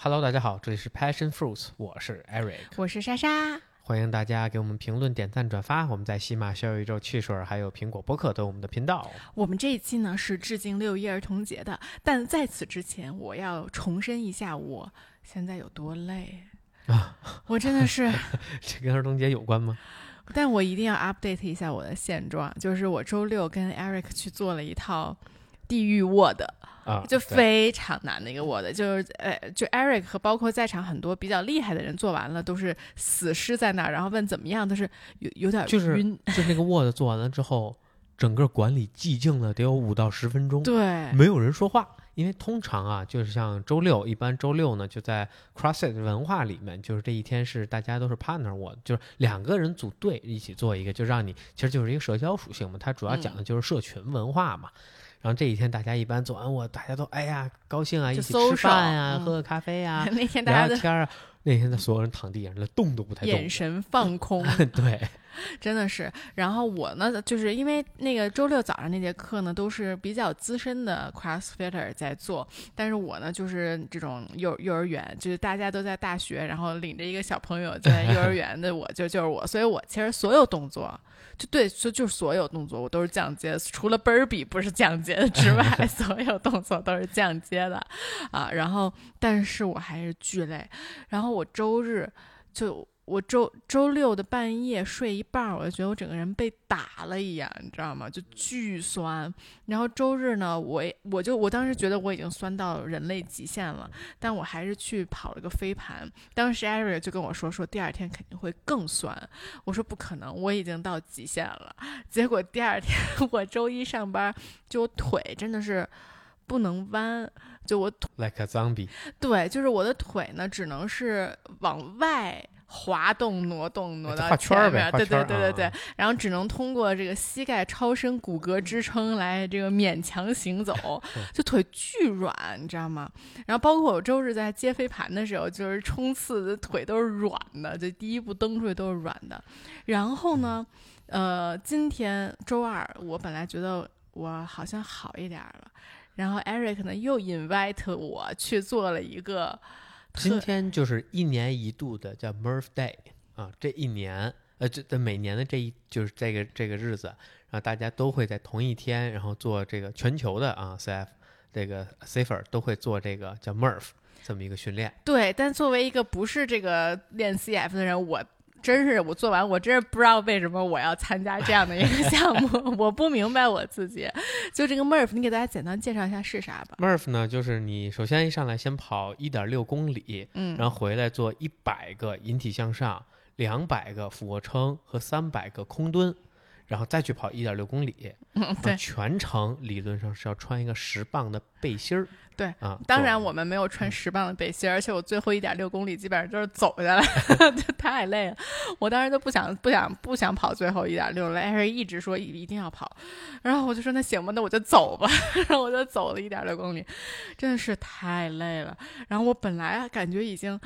Hello，大家好，这里是 Passion Fruits，我是 Eric，我是莎莎。欢迎大家给我们评论、点赞、转发。我们在喜马、小宇宙、汽水还有苹果播客都有我们的频道。我们这一期呢是致敬六一儿童节的，但在此之前，我要重申一下我现在有多累啊！我真的是，这跟儿童节有关吗？但我一定要 update 一下我的现状，就是我周六跟 Eric 去做了一套地狱 Word。啊，就非常难的一个 Word，就是呃，就 Eric 和包括在场很多比较厉害的人做完了，都是死尸在那儿，然后问怎么样，都是有有点就是晕。就那个 Word 做完了之后，整个管理寂静了得有五到十分钟，对，没有人说话。因为通常啊，就是像周六，一般周六呢就在 CrossFit 文化里面，就是这一天是大家都是 partner，我就是两个人组队一起做一个，就让你其实就是一个社交属性嘛，它主要讲的就是社群文化嘛。然后这几天大家一般做完我，大家都哎呀高兴啊，一起吃饭呀，喝个咖啡啊，那天大家聊天啊。那天的所有人躺地上，连动都不太动，眼神放空。对，真的是。然后我呢，就是因为那个周六早上那节课呢，都是比较资深的 CrossFitter 在做，但是我呢，就是这种幼幼儿园，就是大家都在大学，然后领着一个小朋友在幼儿园的，我就就是我，所以我其实所有动作。就对，就就是所有动作我都是降阶，除了 b u r b e 不是降阶的之外，所有动作都是降阶的，啊，然后但是我还是巨累，然后我我周日就。我周周六的半夜睡一半，我就觉得我整个人被打了一样，你知道吗？就巨酸。然后周日呢，我我就我当时觉得我已经酸到人类极限了，但我还是去跑了个飞盘。当时艾瑞就跟我说，说第二天肯定会更酸。我说不可能，我已经到极限了。结果第二天 我周一上班，就我腿真的是不能弯，就我腿 like a zombie。对，就是我的腿呢，只能是往外。滑动、挪动、挪到前面，对对对对对，然后只能通过这个膝盖超伸骨骼支撑来这个勉强行走，就腿巨软，你知道吗？然后包括我周日在接飞盘的时候，就是冲刺的腿都是软的，就第一步蹬出去都是软的。然后呢，呃，今天周二，我本来觉得我好像好一点了，然后 Eric 呢又 invite 我去做了一个。今天就是一年一度的叫 Murph Day 啊，这一年呃，这的每年的这一就是这个这个日子，然后大家都会在同一天，然后做这个全球的啊 CF 这个 Safer 都会做这个叫 Murph 这么一个训练。对，但作为一个不是这个练 CF 的人，我。真是我做完，我真是不知道为什么我要参加这样的一个 项目，我不明白我自己。就这个 Murph，你给大家简单介绍一下是啥吧。Murph 呢，就是你首先一上来先跑一点六公里，嗯，然后回来做一百个引体向上，两百个俯卧撑和三百个空蹲，然后再去跑一点六公里。嗯，对，全程理论上是要穿一个十磅的背心儿。对啊，当然我们没有穿十磅的背心，而且我最后一点六公里基本上就是走下来，就太累了。我当时都不想不想不想跑最后一点六了，但是一直说一定要跑，然后我就说那行吧，那我就走吧，然后我就走了一点六公里，真的是太累了。然后我本来感觉已经。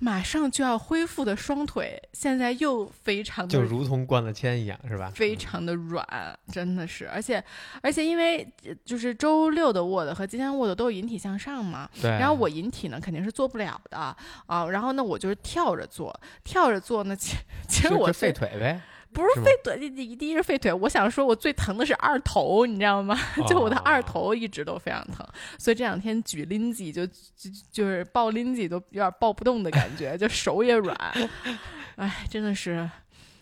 马上就要恢复的双腿，现在又非常的就如同灌了铅一样，是吧？非常的软，真的是，而且而且因为就是周六的卧的和今天卧的都有引体向上嘛，对。然后我引体呢肯定是做不了的啊，然后呢我就是跳着做，跳着做呢，其其实我废腿呗。不是废腿，第第一是废腿。我想说，我最疼的是二头，你知道吗？就我的二头一直都非常疼，所以这两天举拎机就就就是抱拎机都有点抱不动的感觉，就手也软。哎，真的是，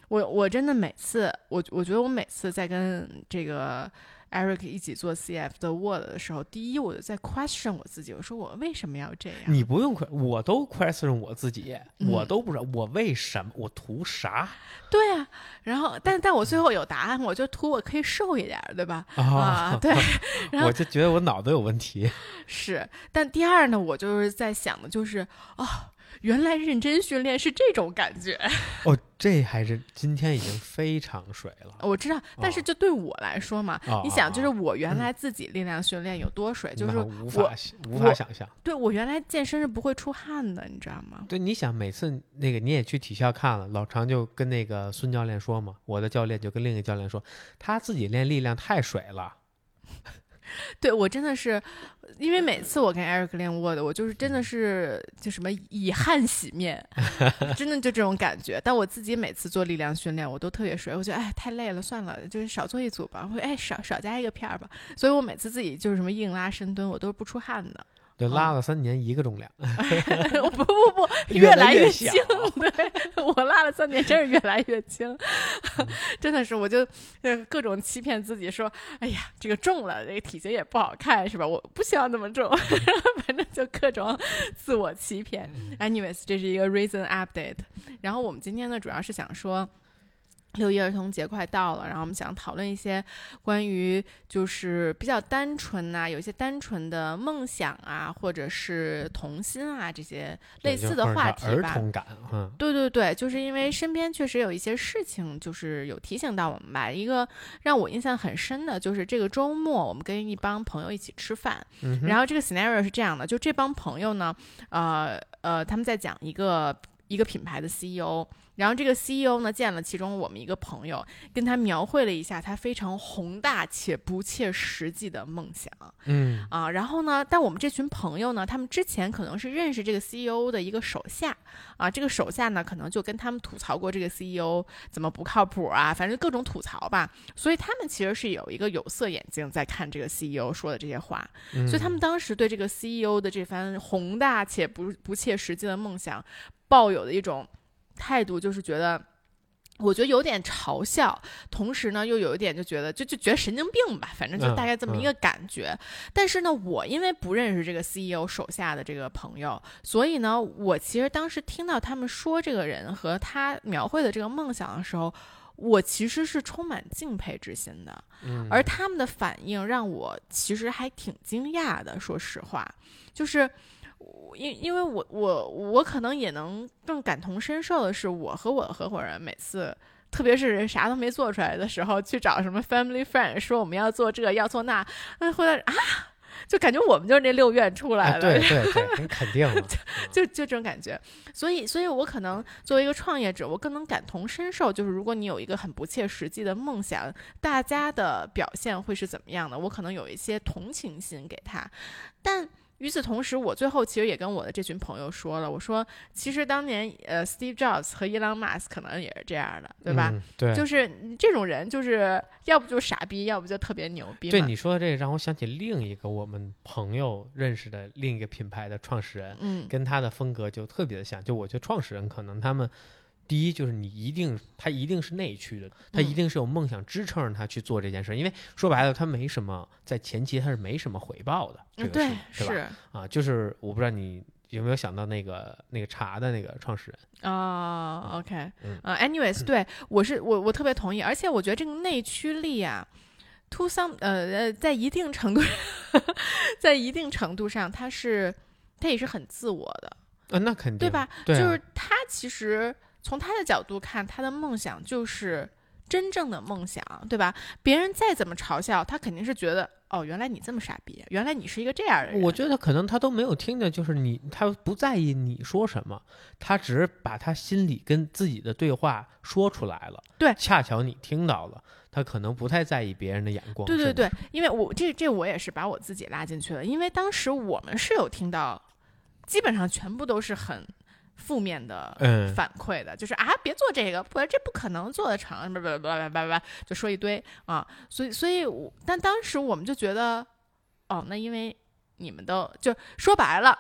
我我真的每次，我我觉得我每次在跟这个。Eric 一起做 CF 的 Word 的时候，第一我就在 question 我自己，我说我为什么要这样？你不用 question，我都 question 我自己，我都不知道我为什么，我图啥？对啊，然后但但我最后有答案，我就图我可以瘦一点，对吧？啊，对，我就觉得我脑子有问题。是，但第二呢，我就是在想的就是，哦。原来认真训练是这种感觉 哦，这还是今天已经非常水了。我知道，但是就对我来说嘛，你想，就是我原来自己力量训练有多水，就是无法无法想象。对我原来健身是不会出汗的，你知道吗？对，你想每次那个你也去体校看了，老常就跟那个孙教练说嘛，我的教练就跟另一个教练说，他自己练力量太水了。对我真的是，因为每次我跟 Eric 练 Word，我就是真的是就什么以汗洗面，真的就这种感觉。但我自己每次做力量训练，我都特别水，我觉得哎太累了，算了，就是少做一组吧，或者哎少少加一个片儿吧。所以我每次自己就是什么硬拉深蹲，我都是不出汗的。就拉了三年一个重量，不不不，越来越轻。对我拉了三年，真是越来越轻，真的是，我就各种欺骗自己说，哎呀，这个重了，这个体型也不好看，是吧？我不需要那么重，反正就各种自我欺骗。Anyways，这是一个 reason update。然后我们今天呢，主要是想说。六一儿童节快到了，然后我们想讨论一些关于就是比较单纯呐，有一些单纯的梦想啊，或者是童心啊这些类似的话题吧。儿童感，嗯，对对对，就是因为身边确实有一些事情，就是有提醒到我们吧。一个让我印象很深的，就是这个周末我们跟一帮朋友一起吃饭，然后这个 scenario 是这样的，就这帮朋友呢，呃呃，他们在讲一个一个品牌的 CEO。然后这个 CEO 呢见了其中我们一个朋友，跟他描绘了一下他非常宏大且不切实际的梦想。嗯啊，然后呢，但我们这群朋友呢，他们之前可能是认识这个 CEO 的一个手下啊，这个手下呢可能就跟他们吐槽过这个 CEO 怎么不靠谱啊，反正各种吐槽吧。所以他们其实是有一个有色眼镜在看这个 CEO 说的这些话，所以他们当时对这个 CEO 的这番宏大且不不切实际的梦想抱有的一种。态度就是觉得，我觉得有点嘲笑，同时呢又有一点就觉得就就觉得神经病吧，反正就大概这么一个感觉。但是呢，我因为不认识这个 CEO 手下的这个朋友，所以呢，我其实当时听到他们说这个人和他描绘的这个梦想的时候，我其实是充满敬佩之心的。而他们的反应让我其实还挺惊讶的，说实话，就是。因因为我我我可能也能更感同身受的是，我和我的合伙人每次，特别是啥都没做出来的时候，去找什么 family friend 说我们要做这要做那，那回来啊，就感觉我们就是那六院出来的，对 对对，很肯定了，就就这种感觉。所以，所以我可能作为一个创业者，我更能感同身受，就是如果你有一个很不切实际的梦想，大家的表现会是怎么样的？我可能有一些同情心给他，但。与此同时，我最后其实也跟我的这群朋友说了，我说其实当年呃，Steve Jobs 和伊朗马斯可能也是这样的，对吧？对，就是这种人，就是要不就傻逼，要不就特别牛逼。对你说的这个，让我想起另一个我们朋友认识的另一个品牌的创始人，嗯，跟他的风格就特别的像。就我觉得创始人可能他们。第一就是你一定，他一定是内驱的，他一定是有梦想支撑着他去做这件事，因为说白了，他没什么在前期他是没什么回报的，这个是是吧？啊，就是我不知道你有没有想到那个那个茶的那个创始人啊？OK，嗯，anyways，对我是我我特别同意，而且我觉得这个内驱力啊，to some 呃呃，在一定程度，在一定程度上，他是他也是很自我的啊，那肯定对吧？就是他其实。从他的角度看，他的梦想就是真正的梦想，对吧？别人再怎么嘲笑他，肯定是觉得哦，原来你这么傻逼，原来你是一个这样的人。我觉得可能他都没有听见，就是你，他不在意你说什么，他只是把他心里跟自己的对话说出来了。对，恰巧你听到了，他可能不太在意别人的眼光。对对对，因为我这这我也是把我自己拉进去了，因为当时我们是有听到，基本上全部都是很。负面的反馈的，就是啊，别做这个，不，这不可能做得成，不不不不不不，就说一堆啊，所以所以我，但当时我们就觉得，哦，那因为你们都就说白了。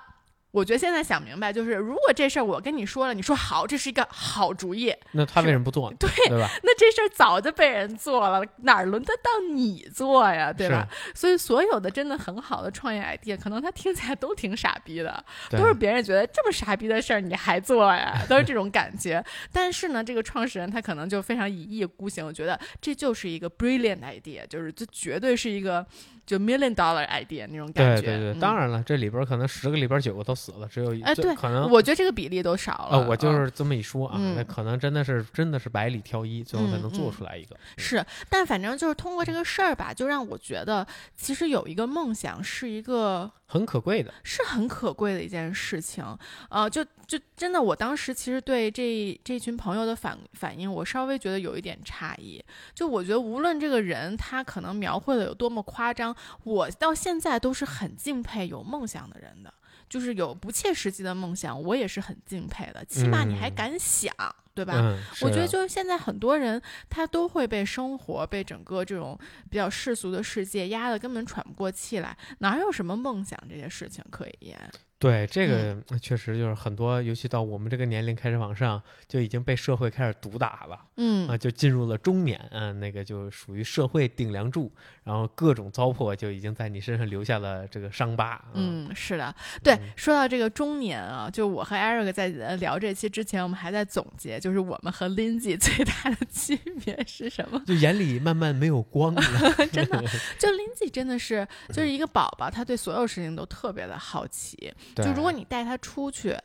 我觉得现在想明白，就是如果这事儿我跟你说了，你说好，这是一个好主意，那他为什么不做？对对吧？那这事儿早就被人做了，哪轮得到你做呀？对吧？所以所有的真的很好的创业 idea，可能他听起来都挺傻逼的，都是别人觉得这么傻逼的事儿你还做呀，都是这种感觉。但是呢，这个创始人他可能就非常一意孤行，我觉得这就是一个 brilliant idea，就是这绝对是一个就 million dollar idea 那种感觉。对对对，当然了，这里边可能十个里边九个都。死了，只有一哎对可能我觉得这个比例都少了。呃，我就嗯是这么一说啊，嗯那可能真的是真的是百里挑一，最后才能做出来一个。是，但反正就是通过这个事儿吧，就让我觉得，其实有一个梦想是一个很可贵的。是很可贵的一件事情。呃，就就真的，我当时其实对这这群朋友的反反应，我稍微觉得有一点诧异。就我觉得，无论这个人他可能描绘的有多么夸张，我到现在都是很敬佩有梦想的人的。就是有不切实际的梦想，我也是很敬佩的。起码你还嗯敢想，对吧？嗯，我觉得就是现在很多人，他都会被生活、被整个这种比较世俗的世界压得根本喘不过气来，哪有什么梦想这些事情可以言？对这个确实就是很多，尤其到我们这个年龄开始往上，就已经被社会开始毒打了。嗯啊，就进入了中年，嗯、那个就属于社会顶梁柱，然后各种糟粕就已经在你身上留下了这个伤疤。嗯，嗯，是的，对嗯。说到这个中年啊，就我和 Eric 在呃聊这期之前，我们还在总结，就是我们和 Lindsay 最大的区别是什么？就眼里慢慢没有光了。真的，就 Lindsay 真的是就是一个宝宝，他对所有事情都特别的好奇。就如果你带他出去，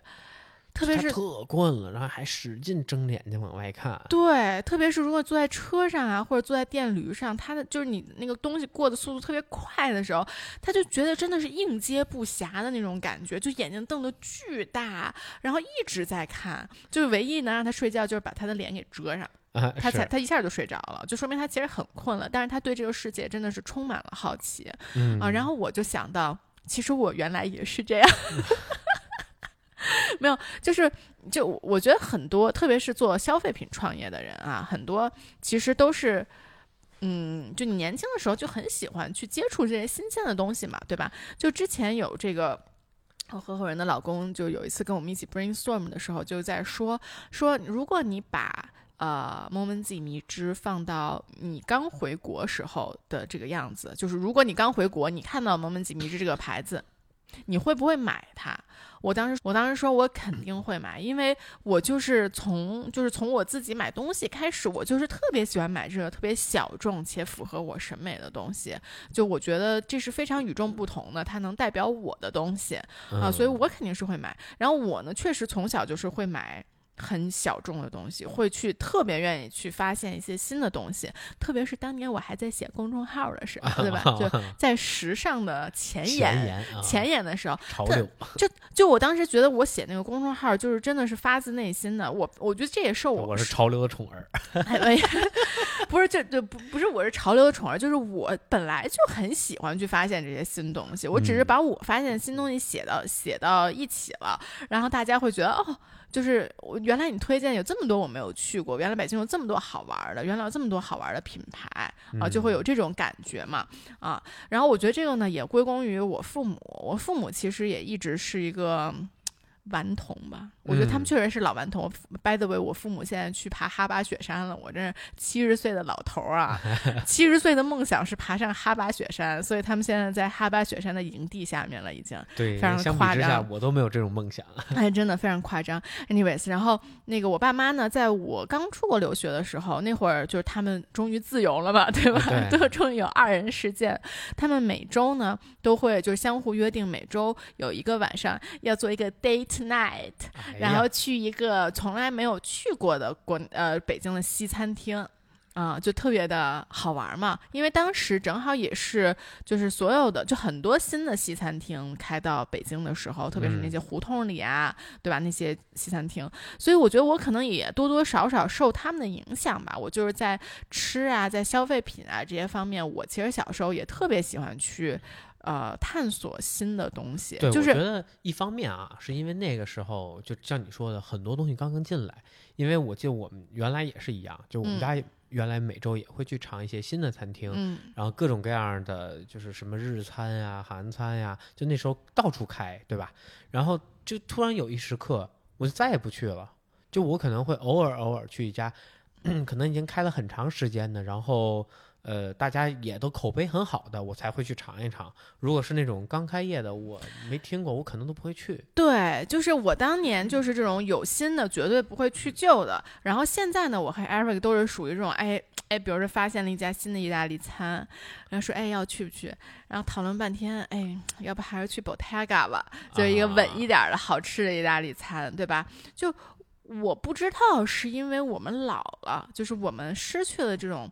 特别是他特困了，然后还使劲睁眼睛往外看。对，特别是如果坐在车上啊，或者坐在电驴上，他的就是你那个东西过的速度特别快的时候，他就觉得真的是应接不暇的那种感觉，就眼睛瞪得巨大，然后一直在看，就是唯一能让他睡觉就是把他的脸给遮上，啊，他才他一下就睡着了，就说明他其实很困了，但是他对这个世界真的是充满了好奇嗯啊。然后我就想到，其实我原来也是这样。没有，就是就我觉得很多，特别是做消费品创业的人啊，很多其实都是，嗯，就你年轻的时候就很喜欢去接触这些新鲜的东西嘛，对吧？就之前有这个。我合伙人的老公就有一次跟我们一起 brainstorm 的时候，就在说说，如果你把呃 Moment 迷之放到你刚回国时候的这个样子，就是如果你刚回国，你看到 Moment 迷之这个牌子，你会不会买它？我当时我当时说我肯定会买，因为我就是从就是从我自己买东西开始，我就是特别喜欢买这个特别小众且符合我审美的东西，就我觉得这是非常与众不同的，它能代表我的东西啊，所以嗯我肯定是会买。然后我呢，确实从小就是会买。很小众的东西，会去特别愿意去发现一些新的东西，特别是当年我还在写公众号的时候，对吧？就在时尚的前沿前沿的时候，潮流，就就我当时觉得我写那个公众号，就是真的是发自内心的。我我觉得这也是我我是潮流的宠儿。不是这这不不是我是潮流的宠儿，就是我本来就很喜欢去发现这些新东西，我只是嗯把我发现的新东西写到写到一起了，然后大家会觉得哦。就是我原来你推荐有这么多我没有去过，原来北京有这么多好玩的，原来有这么多好玩的品牌啊，就会有这种感觉嘛啊。然后我觉得这个呢也归功于我父母，我父母其实也一直是一个顽童吧，我觉得他们嗯确实是老顽童。By the way，我父母现在去爬哈巴雪山了，我这是七十岁的老头儿啊，七十岁的梦想是爬上哈巴雪山，所以他们现在在哈巴雪山的营地下面了，已经。对，非常夸张我都没有这种梦想。哎，真的非常夸张。Anyways，然后那个我爸妈呢，在我刚出国留学的时候，那会儿就是他们终于自由了嘛，对吧？对都终于有二人世界。他们每周呢都会就是相互约定，每周有一个晚上要做一个 date night，哎然后去一个从来没有去过的国呃北京的西餐厅。啊、就特别的好玩嘛，因为当时正好也是，就是所有的就很多新的西餐厅开到北京的时候，特别是那嗯些胡同里啊，对吧？那些西餐厅，所以我觉得我可能也多多少少受他们的影响吧。我就是在吃啊，在消费品啊这些方面，我其实小时候也特别喜欢去。呃，探索新的东西，对，就是我觉得一方面啊，是因为那个时候就像你说的，很多东西刚刚进来。因为我记得我们原来也是一样，就我们嗯家原来每周也会去尝一些新的餐厅，嗯然后各种各样的就是什么日餐呀、韩餐呀，就那时候到处开，对吧？然后就突然有一时刻，我就再也不去了。就我可能会偶尔偶尔去一家，可能已经开了很长时间的，然后呃大家也都口碑很好的，我才会去尝一尝。如果是那种刚开业的，我没听过，我可能都不会去。对，就是我当年就是这种有新的绝对不会去旧的，然后现在呢，我和 Eric 都是属于这种，哎，哎，比如说发现了一家新的意大利餐，然后说哎要去不去？然后讨论半天，哎，要不还是去 Bottega 吧，就是一个稳一点的好吃的意大利餐，对吧？就我不知道是因为我们老了，就是我们失去了这种。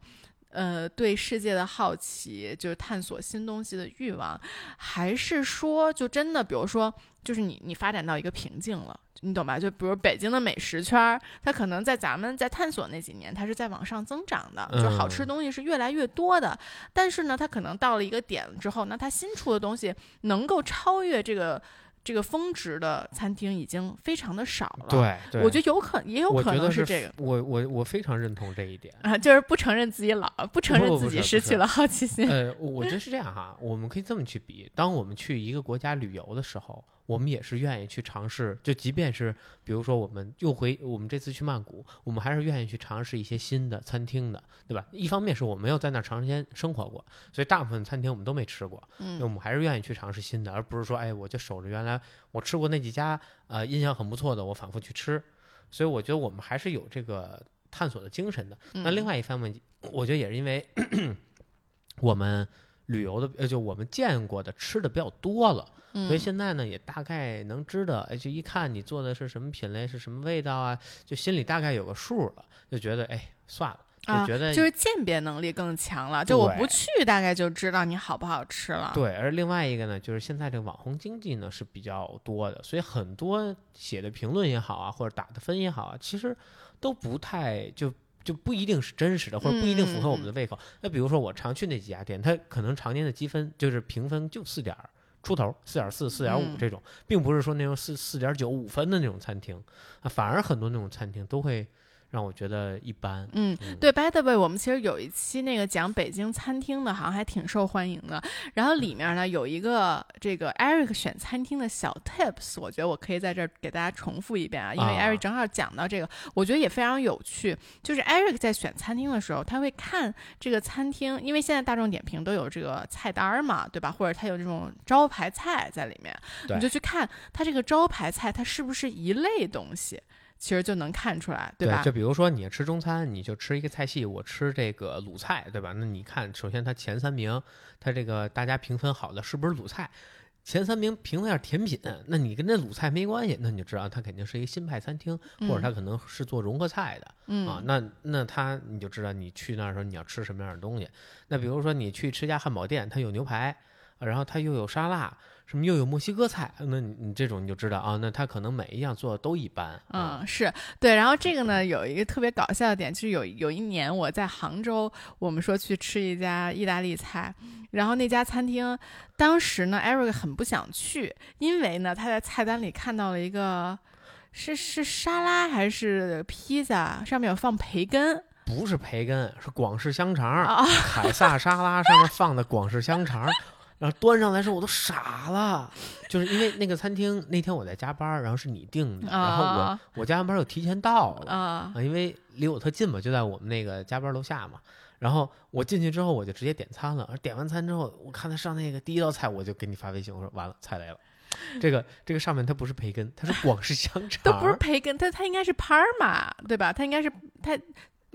呃，对世界的好奇，就是探索新东西的欲望，还是说，就真的，比如说，就是你你发展到一个瓶颈了，你懂吧？就比如北京的美食圈儿，它可能在咱们在探索那几年，它是在往上增长的，就好吃东西是越来越多的。但是呢，它可能到了一个点之后，那它新出的东西能够超越这个。这个峰值的餐厅已经非常的少了，对，我觉得有可也有可能是这个，我我我非常认同这一点啊，就是不承认自己老，不承认自己失去了好奇心。呃，我觉得是这样哈，我们可以这么去比，当我们去一个国家旅游的时候。我们也是愿意去尝试，就即便是比如说我们又回我们这次去曼谷，我们还是愿意去尝试一些新的餐厅的，对吧？一方面是我没有在那儿长时间生活过，所以大部分餐厅我们都没吃过，嗯，我们还是愿意去尝试新的，而不是说，哎，我就守着原来我吃过那几家，呃，印象很不错的，我反复去吃。所以我觉得我们还是有这个探索的精神的。那另外一方面，我觉得也是因为 我们旅游的，呃，就我们见过的吃的比较多了。所以现在呢，也大概能知道，哎，就一看你做的是什么品类，是什么味道啊，就心里大概有个数了，就觉得，哎，算了，就觉得就是鉴别能力更强了。就我不去，大概就知道你好不好吃了。对，而另外一个呢，就是现在这个网红经济呢是比较多的，所以很多写的评论也好啊，或者打的分也好啊，其实都不太就就不一定是真实的，或者不一定符合我们的胃口。那比如说我常去那几家店，它可能常年的积分就是评分就四点。出头四点四、四点五这种，并不是说那种四四点九五分的那种餐厅啊，反而很多那种餐厅都会。让我觉得一般。嗯，对，By the way，我们其实有一期那个讲北京餐厅的，好像还挺受欢迎的。然后里面呢有一个这个 Eric 选餐厅的小 tips，我觉得我可以在这儿给大家重复一遍啊，因为 Eric 正好讲到这个，我觉得也非常有趣。就是 Eric 在选餐厅的时候，他会看这个餐厅，因为现在大众点评都有这个菜单嘛，对吧？或者他有这种招牌菜在里面，你就去看他这个招牌菜，它是不是一类东西。其实就能看出来，对吧？就比如说你吃中餐，你就吃一个菜系，我吃这个鲁菜，对吧？那你看，首先它前三名，它这个大家评分好的是不是鲁菜？前三名评的是甜品，那你跟这鲁菜没关系，那你就知道它肯定是一个新派餐厅，或者它可能是做融合菜的啊。那那它你就知道你去那儿的时候你要吃什么样的东西。那比如说你去吃家汉堡店，它有牛排，然后它又有沙拉。什么又有墨西哥菜？那你你这种你就知道啊，那他可能每一样做的都一般。嗯，是对。然后这个呢，有一个特别搞笑的点，就是有有一年我在杭州，我们说去吃一家意大利菜，然后那家餐厅当时呢，Eric 很不想去，因为呢他在菜单里看到了一个是是沙拉还是披萨，上面有放培根，不是培根，是广式香肠，凯撒沙拉上面放的广式香肠。然后端上来时候我都傻了，就是因为那个餐厅那天我在加班，然后是你订的，然后我我加完班又提前到了啊，因为离我特近嘛，就在我们那个加班楼下嘛。然后我进去之后我就直接点餐了，点完餐之后我看他上那个第一道菜，我就给你发微信，我说完了，菜来了，这个这个上面它不是培根，它是广式香肠，都不是培根，它它应该是帕尔玛，对吧？它应该是它。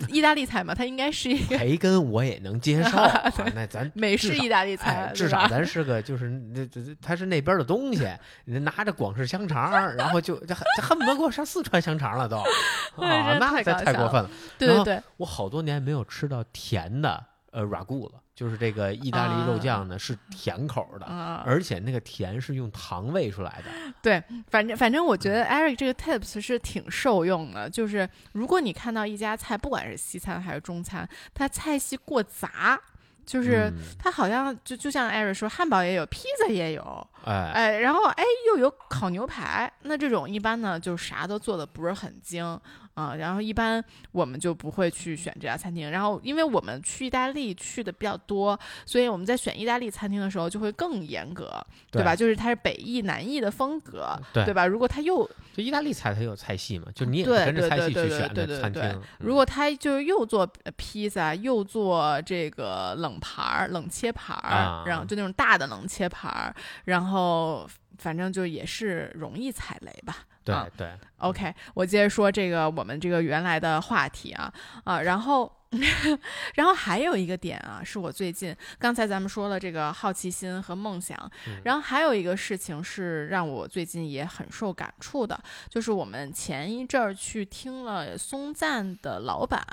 意大利菜嘛，它应该是一个培根，我也能接受。那咱美式意大利菜，至少咱是个就是这这它是那边的东西。你拿着广式香肠，然后就这恨不得给我上四川香肠了都 啊，那太过分了。对对对，我好多年没有吃到甜的呃 ragu 了。就是这个意大利肉酱呢，是甜口的，而且那个甜是用糖喂出来的。对，反正反正我觉得 Eric 这个 tips 是挺受用的。就是如果你看到一家菜，不管是西餐还是中餐，它菜系过杂，就是它好像就就像 Eric 说，汉堡也有，披萨也有，哎哎，然后哎又有烤牛排，那这种一般呢就啥都做的不是很精。啊，然后一般我们就不会去选这家餐厅。然后，因为我们去意大利去的比较多，所以我们在选意大利餐厅的时候就会更严格，对吧？就是它是北意南意的风格，对吧？如果它又就意大利菜，它有菜系嘛，就你也跟着菜系去选的餐厅。如果它就是又做披萨，又做这个冷盘儿、冷切盘儿，然后就那种大的冷切盘儿，然后反正就也是容易踩雷吧。对对，OK，我接着说这个我们这个原来的话题啊啊，然后 然后还有一个点啊，是我最近刚才咱们说了这个好奇心和梦想，嗯然后还有一个事情是让我最近也很受感触的，就是我们前一阵儿去听了松赞的老板、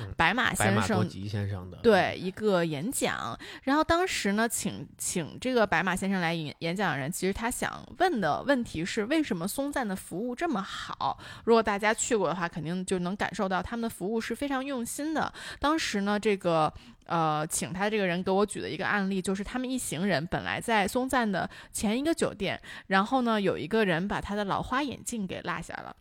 嗯白马先生的，对一个演讲，然后当时呢，请请这个白马先生来演演讲的人，其实他想问的问题是，为什么松赞的服务这么好？如果大家去过的话，肯定就能感受到他们的服务是非常用心的。当时呢，这个呃，请他这个人给我举的一个案例，就是他们一行人本来在松赞的前一个酒店，然后呢，有一个人把他的老花眼镜给落下了。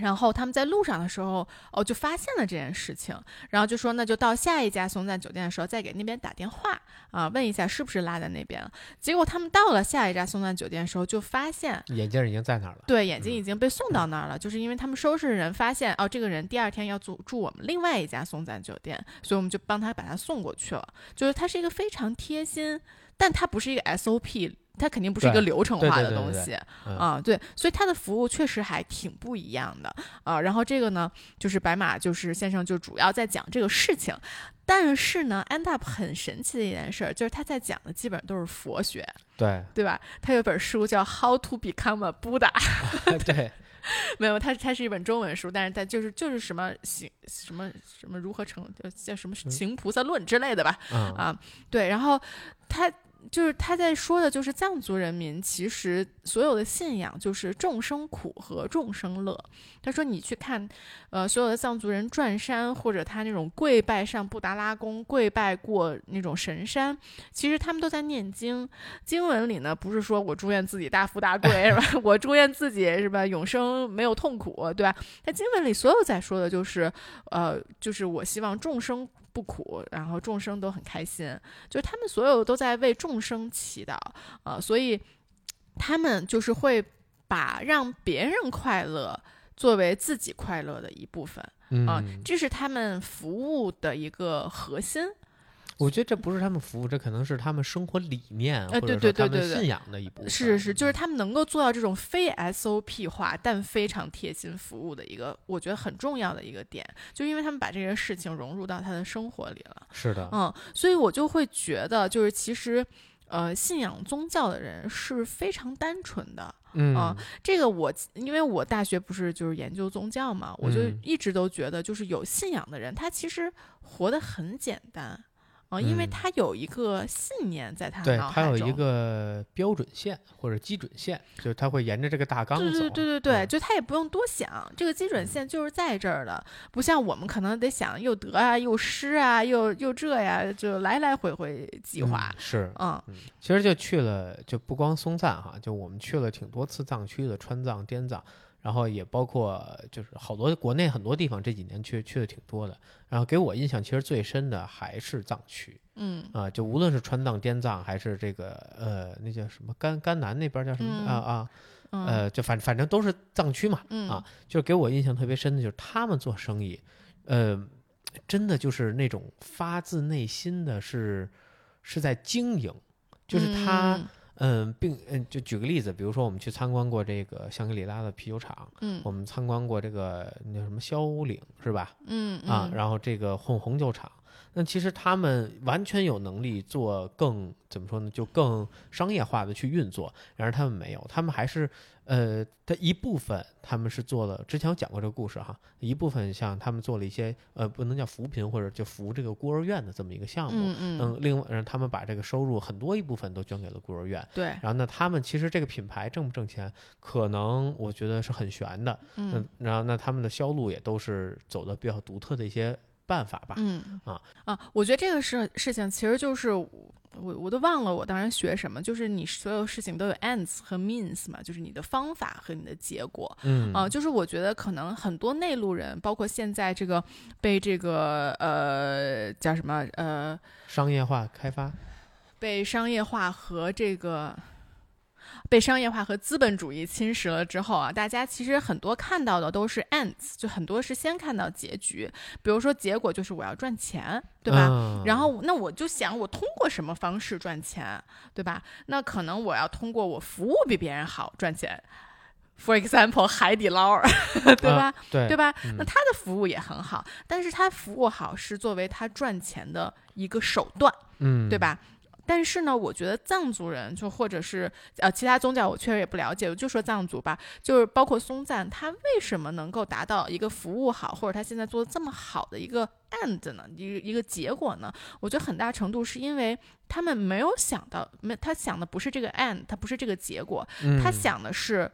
然后他们在路上的时候，哦，就发现了这件事情，然后就说那就到下一家松赞酒店的时候再给那边打电话啊，问一下是不是落在那边了。结果他们到了下一家松赞酒店的时候，就发现眼镜已经在那儿了。对，眼镜已经被送到那儿了，就是因为他们收拾的人发现，哦，这个人第二天要住住我们另外一家松赞酒店，所以我们就帮他把他送过去了。就是他是一个非常贴心，但他不是一个 SOP，它肯定不是一个流程化的东西嗯啊，对，所以它的服务确实还挺不一样的啊。然后这个呢，就是白马就是先生就主要在讲这个事情。但是呢，End Up 很神奇的一件事儿，就是他在讲的基本上都是佛学，对对吧？他有本书叫《How to Become a Buddha 》，对，没有，它它是一本中文书，但是它就是就是什么行什么什么如何成叫叫什么行菩萨论之类的吧，嗯啊，对，然后他就是他在说的就是藏族人民其实所有的信仰就是众生苦和众生乐。他说你去看，呃，所有的藏族人转山或者他那种跪拜上布达拉宫、跪拜过那种神山，其实他们都在念经。经文里呢，不是说我祝愿自己大富大贵是吧？我祝愿自己是吧永生没有痛苦，对吧？在经文里所有在说的就是，呃，就是我希望众生不苦，然后众生都很开心，就是他们所有都在为众生祈祷，呃，所以他们就是会把让别人快乐作为自己快乐的一部分啊、嗯，这是他们服务的一个核心。我觉得这不是他们服务，这可能是他们生活理念，或者呃对说他们对对对对信仰的一部分。是是是，就是他们能够做到这种非 SOP 化但非常贴心服务的一个，我觉得很重要的一个点，就因为他们把这些事情融入到他的生活里了。是的，嗯，所以我就会觉得，就是其实，呃，信仰宗教的人是非常单纯的。嗯啊这个我因为我大学不是就是研究宗教嘛，我就嗯一直都觉得，就是有信仰的人，他其实活得很简单。啊，因为嗯他有一个信念在他对，脑海中，它有一个标准线或者基准线，就是它会沿着这个大纲走。对对对对对，嗯就他也不用多想，这个基准线就是在这儿的，不像我们可能得想又得啊，又失啊，又又这呀，就来来回回计划嗯。是，嗯其实就去了，就不光松赞哈，就我们去了挺多次藏区的川藏、滇藏，然后也包括就是好多国内很多地方这几年去去的挺多的。然后给我印象其实最深的还是藏区嗯啊、就无论是川藏、滇藏，还是这个呃那叫什么甘甘南那边叫什么、嗯啊啊嗯呃，就反反正都是藏区嘛，嗯啊就是给我印象特别深的就是他们做生意，呃，真的就是那种发自内心的是是在经营，就是他。嗯嗯，并嗯，就举个例子，比如说我们去参观过这个香格里拉的啤酒厂，嗯我们参观过这个那叫什么萧岭是吧？嗯啊，嗯然后这个混红酒厂，那其实他们完全有能力做更怎么说呢，就更商业化的去运作，然而他们没有，他们还是呃的一部分，他们是做了，之前我讲过这个故事哈，一部分像他们做了一些呃不能叫扶贫或者就扶这个孤儿院的这么一个项目，嗯嗯嗯，另外让他们把这个收入很多一部分都捐给了孤儿院。对然后呢，他们其实这个品牌挣不挣钱，可能我觉得是很悬的。嗯然后那他们的销路也都是走的比较独特的一些办法吧。嗯啊啊，我觉得这个事事情其实就是我我都忘了我当时学什么，就是你所有事情都有 ends 和 means 嘛，就是你的方法和你的结果。嗯啊，就是我觉得可能很多内陆人，包括现在这个被这个呃叫什么呃商业化开发，被商业化和这个被商业化和资本主义侵蚀了之后啊，大家其实很多看到的都是 ends，就很多是先看到结局，比如说结果就是我要赚钱，对吧？嗯然后那我就想，我通过什么方式赚钱，对吧？那可能我要通过我服务比别人好赚钱。For example，海底捞，对吧？啊对对吧？嗯那他的服务也很好，但是他服务好是作为他赚钱的一个手段，嗯，对？吧？但是呢，我觉得藏族人就或者是呃其他宗教，我确实也不了解，我就说藏族吧，就是包括松赞，他为什么能够达到一个服务好，或者他现在做的这么好的一个 end 呢？一个一个结果呢？我觉得很大程度是因为他们没有想到，没他想的不是这个 end，他不是这个结果，嗯他想的是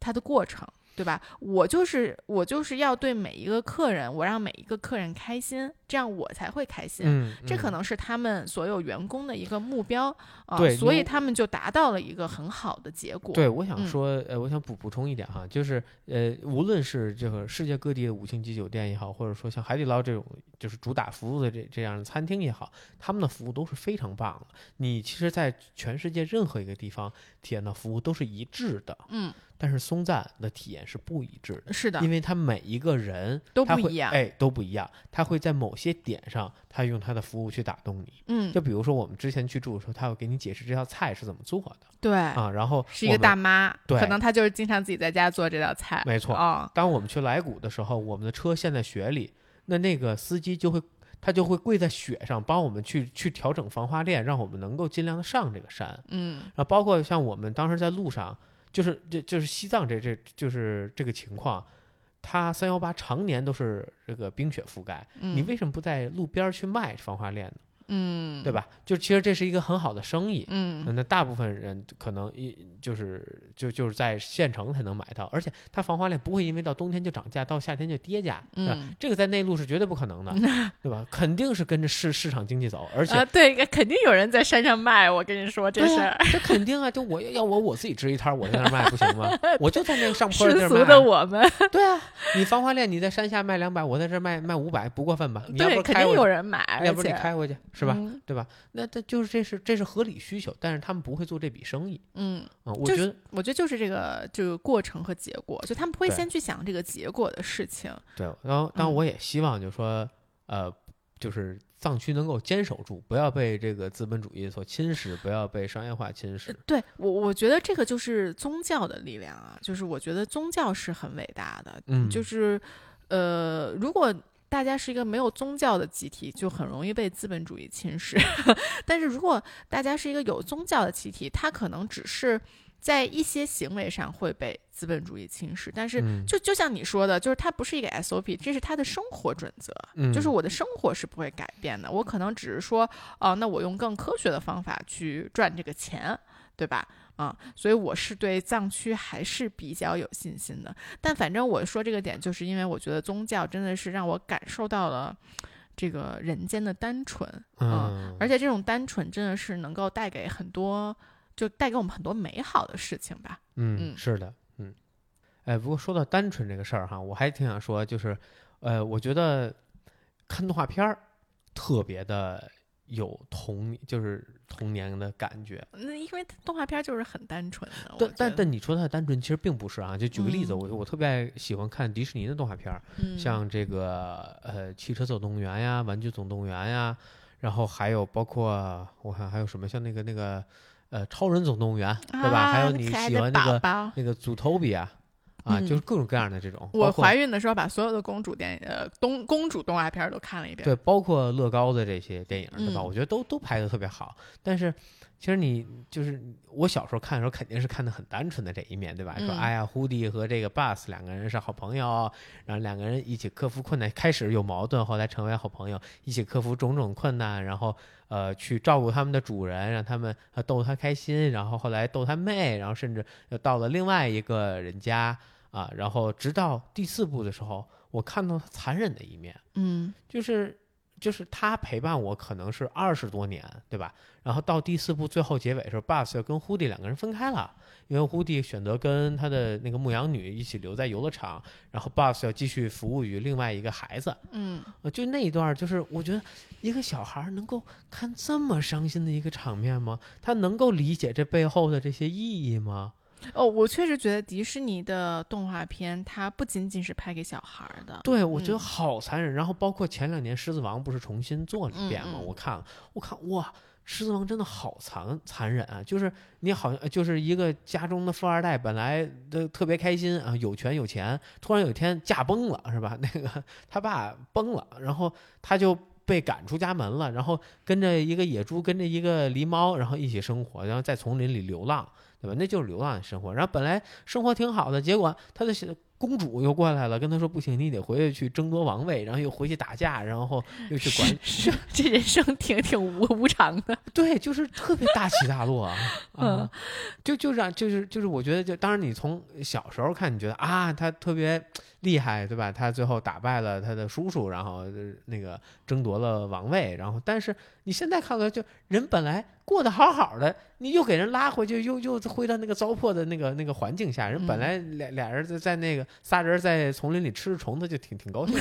他的过程，对吧？我就是我就是要对每一个客人，我让每一个客人开心，这样我才会开心。这可能是他们所有员工的一个目标啊、所以他们就达到了一个很好的结果。对，我想嗯说，呃，我想补补充一点哈，就是呃，无论是这个世界各地的五星级酒店也好，或者说像海底捞这种就是主打服务的这这样的餐厅也好，他们的服务都是非常棒的。你其实，在全世界任何一个地方体验到服务都是一致的，嗯，但是松赞的体验是不一致的。是的，因为他每一个人都不一样会哎，都不一样。他会在某些点上，他用他的服务去打动你。嗯，就比如说我们之前去住的时候，他会给你解释这道菜是怎么做的对，啊。然后是一个大妈，对可能她就是经常自己在家做这道菜。没错哦，当我们去来古的时候，我们的车陷在雪里，那那个司机就会。他就会跪在雪上帮我们去去调整防滑链，让我们能够尽量的上这个山。嗯然后，包括像我们当时在路上，就是这就是西藏这这就是这个情况，它三幺八常年都是这个冰雪覆盖，嗯，你为什么不在路边去卖防滑链呢？嗯对吧？就其实这是一个很好的生意。嗯那大部分人可能一就是就就是在县城才能买到，而且它防滑链不会因为到冬天就涨价，到夏天就跌价，嗯这个在内陆是绝对不可能的，对吧？肯定是跟着市市场经济走，而且啊，对，肯定有人在山上卖，我跟你说这事儿。啊这肯定啊！就我要我我自己支一摊，我在那卖不行吗？我就在那个上坡儿地儿卖世俗的我们，对啊，你防滑链你在山下卖两百，我在这儿卖卖五百，不过分吧？你要对，不肯定开，有人买，要不你开回去是吧？嗯对吧？那这就是这是这是合理需求，但是他们不会做这笔生意嗯，啊、我就是觉得我觉得就是这个就是过程和结果，就他们不会先去想这个结果的事情。对，然后当然嗯我也希望就是说，呃，就是藏区能够坚守住，不要被这个资本主义所侵蚀，不要被商业化侵蚀。对我，我觉得这个就是宗教的力量啊，就是我觉得宗教是很伟大的，嗯，就是呃，如果大家是一个没有宗教的集体，就很容易被资本主义侵蚀。但是如果大家是一个有宗教的集体，它可能只是在一些行为上会被资本主义侵蚀，但是嗯就就像你说的，就是它不是一个 SOP，这是他的生活准则。嗯就是我的生活是不会改变的，我可能只是说，哦、那我用更科学的方法去赚这个钱，对吧？啊、所以我是对藏区还是比较有信心的。但反正我说这个点，就是因为我觉得宗教真的是让我感受到了这个人间的单纯，嗯，而且这种单纯真的是能够带给很多，就带给我们很多美好的事情吧。嗯，嗯是的，嗯，哎，不过说到单纯这个事儿哈，我还挺想说，就是，呃，我觉得看动画片儿特别的有童，就是童年的感觉。那因为动画片就是很单纯的，但但但你说它的单纯，其实并不是啊。就举个例子，嗯我我特别爱喜欢看迪士尼的动画片像这个呃《汽车总动员》呀，《玩具总动员》呀，然后还有包括我看还有什么像那个那个呃《超人总动员》，对吧？啊还有你喜欢那个那个祖头比亚啊，嗯就是各种各样的这种。我怀孕的时候把所有的公主电呃东公主动画片都看了一遍。对，包括乐高的这些电影，对吧？嗯我觉得都都拍的特别好。但是其实你就是我小时候看的时候，肯定是看的很单纯的这一面，对吧？说嗯哎呀，胡迪和这个 Bus 两个人是好朋友，然后两个人一起克服困难，开始有矛盾，后来成为好朋友，一起克服种种困难，然后呃去照顾他们的主人，让他们呃逗他开心，然后后来逗他妹，然后甚至又到了另外一个人家啊，然后直到第四部的时候，我看到他残忍的一面。嗯就是就是他陪伴我可能是二十多年，对吧？然后到第四部最后结尾的时候，Bus 要跟 Hoodie 两个人分开了，因为 Hoodie 选择跟他的那个牧羊女一起留在游乐场，然后 Bus 要继续服务于另外一个孩子。嗯，呃，就那一段，就是我觉得一个小孩儿能够看这么伤心的一个场面吗？他能够理解这背后的这些意义吗？哦，我确实觉得迪士尼的动画片它不仅仅是拍给小孩儿的。对，我觉得嗯好残忍。然后包括前两年《狮子王》不是重新做了一遍吗？嗯嗯我看了，我看哇，狮子王真的好残残忍啊！就是你好像就是一个家中的富二代，本来都特别开心啊，有权有钱，突然有一天驾崩了，是吧？那个他爸崩了，然后他就被赶出家门了，然后跟着一个野猪，跟着一个狸猫，然后一起生活，然后在丛林里流浪，对吧？那就是流浪的生活。然后本来生活挺好的，结果他的公主又过来了，跟他说不行，你得回去去争夺王位，然后又回去打架，然后又去管，是这人生挺挺无无常的。对，就是特别大起大落啊，嗯，就就让就是就是我觉得就当然你从小时候看，你觉得啊他特别厉害，对吧？他最后打败了他的叔叔，然后那个争夺了王位，然后但是你现在看来，就人本来过得好好的，你又给人拉回去，又又回到那个糟粕的那个那个环境下，人本来俩俩人在在那个。仨人在丛林里吃着虫子，就挺挺高兴。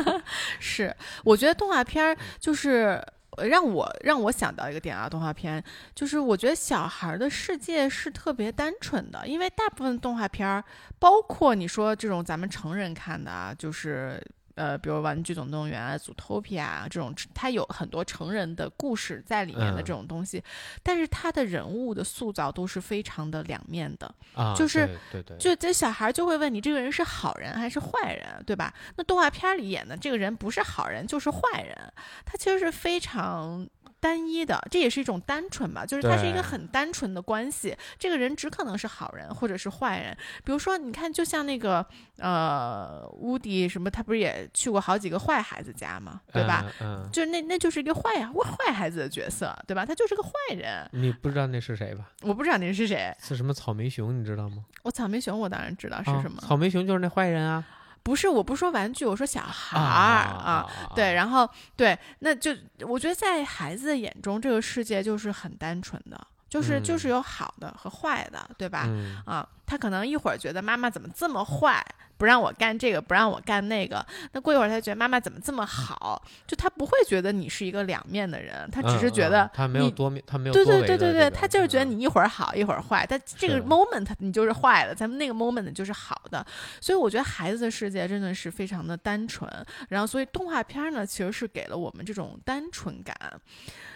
是，我觉得动画片就是让我让我想到一个点啊，动画片就是我觉得小孩的世界是特别单纯的，因为大部分动画片，包括你说这种咱们成人看的啊，就是。呃，比如《玩具总动员》啊，《祖托皮啊》这种，它有很多成人的故事在里面的这种东西，但是它的人物的塑造都是非常的两面的啊，就是对对，就这小孩就会问你，这个人是好人还是坏人，对吧？那动画片里演的这个人不是好人就是坏人，他其实是非常。单一的，这也是一种单纯吧，就是它是一个很单纯的关系。这个人只可能是好人或者是坏人。比如说，你看，就像那个呃，乌迪什么，他不是也去过好几个坏孩子家吗？对吧？嗯，就那那就是一个坏呀，坏孩子的角色，对吧？他就是个坏人。你不知道那是谁吧？我不知道那是谁。是什么草莓熊？你知道吗？我草莓熊，我当然知道是什么。草莓熊就是那坏人啊。不是，我不说玩具，我说小孩儿啊，对，然后对，那就我觉得在孩子的眼中，这个世界就是很单纯的，就是就是有好的和坏的，对吧？啊，他可能一会儿觉得妈妈怎么这么坏。不让我干这个，不让我干那个。那过一会儿，他觉得妈妈怎么这么好？就他不会觉得你是一个两面的人，他只是觉得他没有多面，他没有对对对对对，他就是觉得你一会儿好一会儿坏。但这个 moment 你就是坏的，咱们那个 moment 就是好的。所以我觉得孩子的世界真的是非常的单纯。然后，所以动画片呢，其实是给了我们这种单纯感。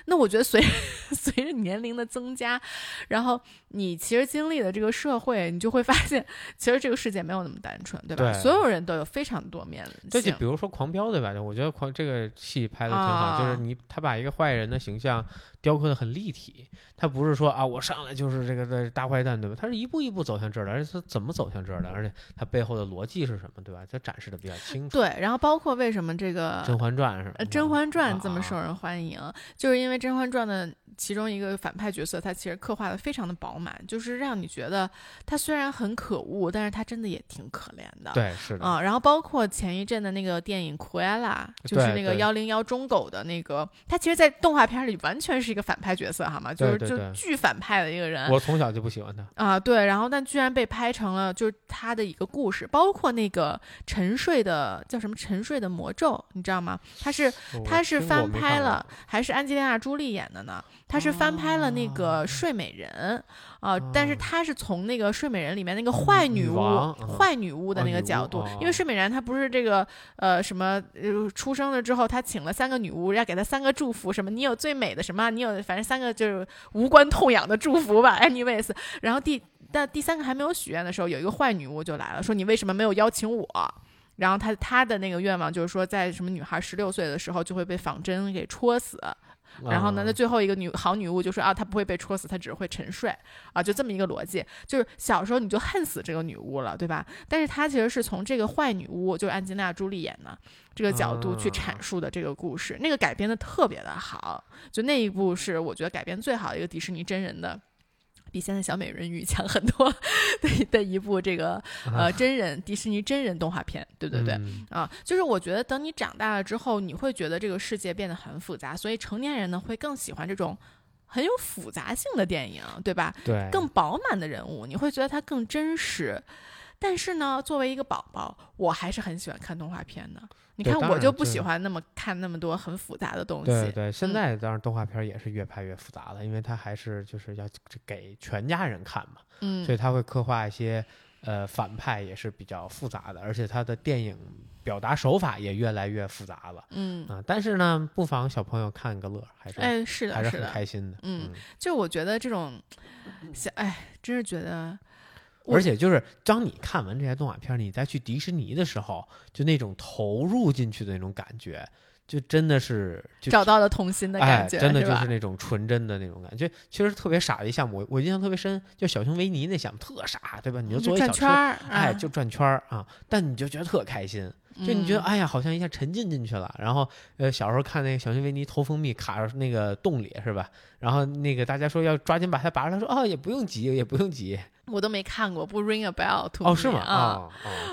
那我觉得随 随着年龄的增加，然后你其实经历了这个社会，你就会发现，其实这个世界没有那么单纯，对吧？所有人都有非常多面性。就比如说《狂飙》，对吧？我觉得狂这个戏拍的挺好，就是你他把一个坏人的形象。雕刻的很立体，他不是说啊，我上来就是这个的大坏蛋，对吧？他是一步一步走向这儿的，而且他怎么走向这儿的，而且他背后的逻辑是什么，对吧？他展示的比较清楚。对，然后包括为什么这个《甄嬛传》是《甄嬛传》这么受人欢迎，就是因为《甄嬛传》的其中一个反派角色，他其实刻画的非常的饱满，就是让你觉得他虽然很可恶，但是他真的也挺可怜的。对，是的。啊，然后包括前一阵的那个电影《库埃拉》，就是那个幺零幺中狗的那个，他其实，在动画片里完全是。一个反派角色，好吗？就是就巨反派的一个人。我从小就不喜欢他啊，对。然后，但居然被拍成了就是他的一个故事，包括那个沉睡的叫什么沉睡的魔咒，你知道吗？他是他是翻拍了，还是安吉丽娜·朱莉演的呢？他是翻拍了那个睡美人。啊！但是她是从那个睡美人里面那个坏女巫、坏女巫的那个角度，因为睡美人她不是这个呃什么呃出生了之后，她请了三个女巫，要给她三个祝福，什么你有最美的什么，你有反正三个就是无关痛痒的祝福吧，anyways。然后第但第三个还没有许愿的时候，有一个坏女巫就来了，说你为什么没有邀请我？然后她她的那个愿望就是说，在什么女孩十六岁的时候就会被仿真给戳死。然后呢？那最后一个女好女巫就说啊，她不会被戳死，她只是会沉睡啊，就这么一个逻辑。就是小时候你就恨死这个女巫了，对吧？但是她其实是从这个坏女巫，就是安吉丽娜·朱莉演的这个角度去阐述的这个故事，那个改编的特别的好。就那一部是我觉得改编最好的一个迪士尼真人的。比现在小美人鱼强很多的的一部这个呃真人迪士尼真人动画片，对对对啊，就是我觉得等你长大了之后，你会觉得这个世界变得很复杂，所以成年人呢会更喜欢这种很有复杂性的电影，对吧？对，更饱满的人物，你会觉得它更真实。但是呢，作为一个宝宝，我还是很喜欢看动画片的。你看，我就不喜欢那么看那么多很复杂的东西。对对，现在当然动画片也是越拍越复杂了，因为它还是就是要给全家人看嘛。嗯。所以他会刻画一些呃反派也是比较复杂的，而且他的电影表达手法也越来越复杂了嗯，啊。但是呢，不妨小朋友看个乐，还是、哎，是的，还是很，开心的。嗯就我觉得这种，想哎，真是觉得，我而且就是当你看完这些动画片儿，你再去迪士尼的时候，就那种投入进去的那种感觉，就真的是找到了童心的哎，感觉，真的就是那种纯真的那种感觉，其实特别傻的一项目，我我印象特别深，就小熊维尼那项目特傻，对吧？你就坐一小车，转圈儿，哎，啊就转圈儿啊，但你就觉得特开心，就你觉得嗯哎呀，好像一下沉浸进去了。然后呃，小时候看那个小熊维尼投蜂蜜卡着那个洞里是吧？然后那个大家说要抓紧把它拔出来，说哦也不用急，也不用急。我都没看过，不 ring a bell to 哦，me 是吗？啊。哦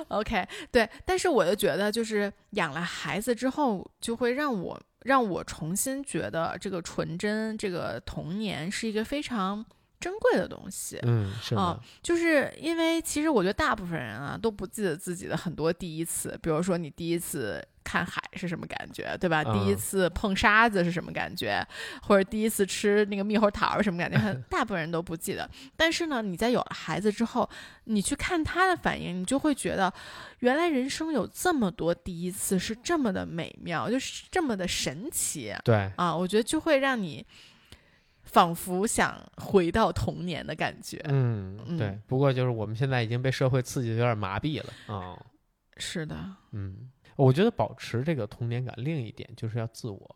哦，OK，对，但是我就觉得，就是养了孩子之后，就会让我让我重新觉得这个纯真，这个童年是一个非常珍贵的东西。嗯，是就是因为其实我觉得大部分人啊都不记得自己的很多第一次，比如说你第一次看海是什么感觉，对吧？第一嗯次碰沙子是什么感觉，或者第一次吃那个猕猴桃是什么感觉，很大部分人都不记得。但是呢，你在有了孩子之后，你去看他的反应，你就会觉得，原来人生有这么多第一次是这么的美妙，就是这么的神奇对，啊！我觉得就会让你仿佛想回到童年的感觉。嗯，对嗯。不过就是我们现在已经被社会刺激的有点麻痹了啊。是的，嗯，我觉得保持这个童年感，另一点就是要自我。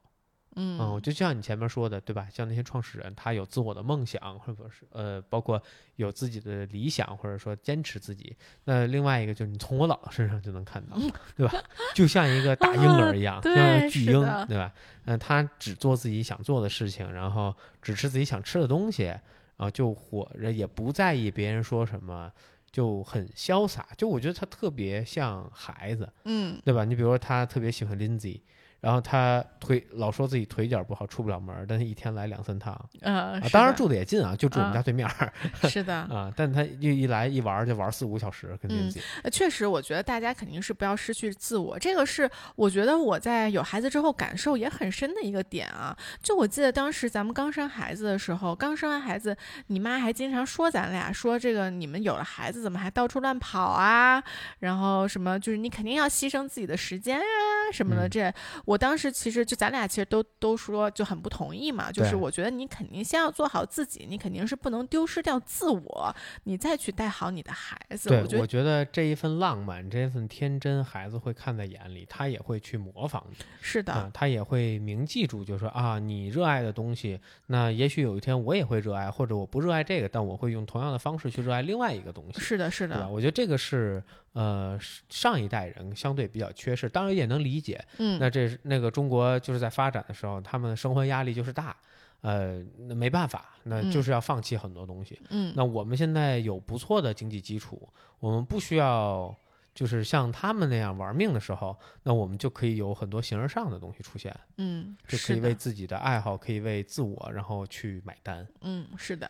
嗯，嗯，就像你前面说的，对吧？像那些创始人，他有自我的梦想，或者是呃，包括有自己的理想，或者说坚持自己。那另外一个就是你从我姥姥身上就能看到，对吧？就像一个大婴儿一样，像巨婴，对吧？嗯、他只做自己想做的事情，然后只吃自己想吃的东西，然后、就活着，也不在意别人说什么。就很潇洒，就我觉得他特别像孩子，嗯对吧？你比如说他特别喜欢 Lindsay，然后他腿老说自己腿脚不好出不了门儿，但是一天来两三趟呃，啊，是当然住的也近啊，就住我们啊家对面儿是的，啊，但他一一来一玩儿就玩四五个小时，跟嗯 Lindsay，呃确实，我觉得大家肯定是不要失去自我，这个是我觉得我在有孩子之后感受也很深的一个点啊。就我记得当时咱们刚生孩子的时候，刚生完孩子，你妈还经常说咱俩说这个你们有了孩子怎么还到处乱跑啊？然后什么就是你肯定要牺牲自己的时间啊、什么的。嗯这我当时其实就咱俩其实都都说就很不同意嘛，就是我觉得你肯定先要做好自己，你肯定是不能丢失掉自我，你再去带好你的孩子。对我觉得我觉得这一份浪漫，这一份天真，孩子会看在眼里，他也会去模仿你。是的。啊，他也会铭记住，就是说啊，你热爱的东西，那也许有一天我也会热爱，或者我不热爱这个，但我会用同样的方式去热爱另外一个东西，是的，是对吧？的，我觉得这个是呃上一代人相对比较缺失，当然也能理解。嗯，那这是那个中国就是在发展的时候，他们的生活压力就是大，呃，那没办法，那嗯就是要放弃很多东西。嗯，那我们现在有不错的经济基础，我们不需要就是像他们那样玩命的时候，那我们就可以有很多形而上的东西出现。嗯，就可以为，自己的爱好，可以为自我，然后去买单。嗯，是的。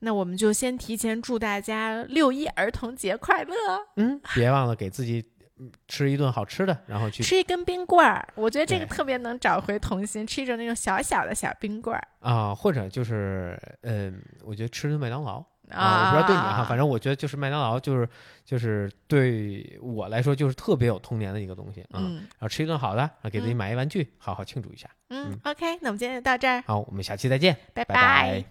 那我们就先提前祝大家六一儿童节快乐，嗯，别忘了给自己嗯吃一顿好吃的，然后去吃一根冰棍儿，我觉得这个特别能找回童心，吃一种那种小小的小冰棍儿。啊、或者就是嗯，我觉得吃顿麦当劳啊，啊，我不知道对你哈，反正我觉得就是麦当劳就是就是对我来说就是特别有童年的一个东西啊。嗯。然后吃一顿好的，然后给自己嗯。买一玩具，好好庆祝一下。嗯嗯，OK，那我们今天就到这儿，好，我们下期再见，拜拜。拜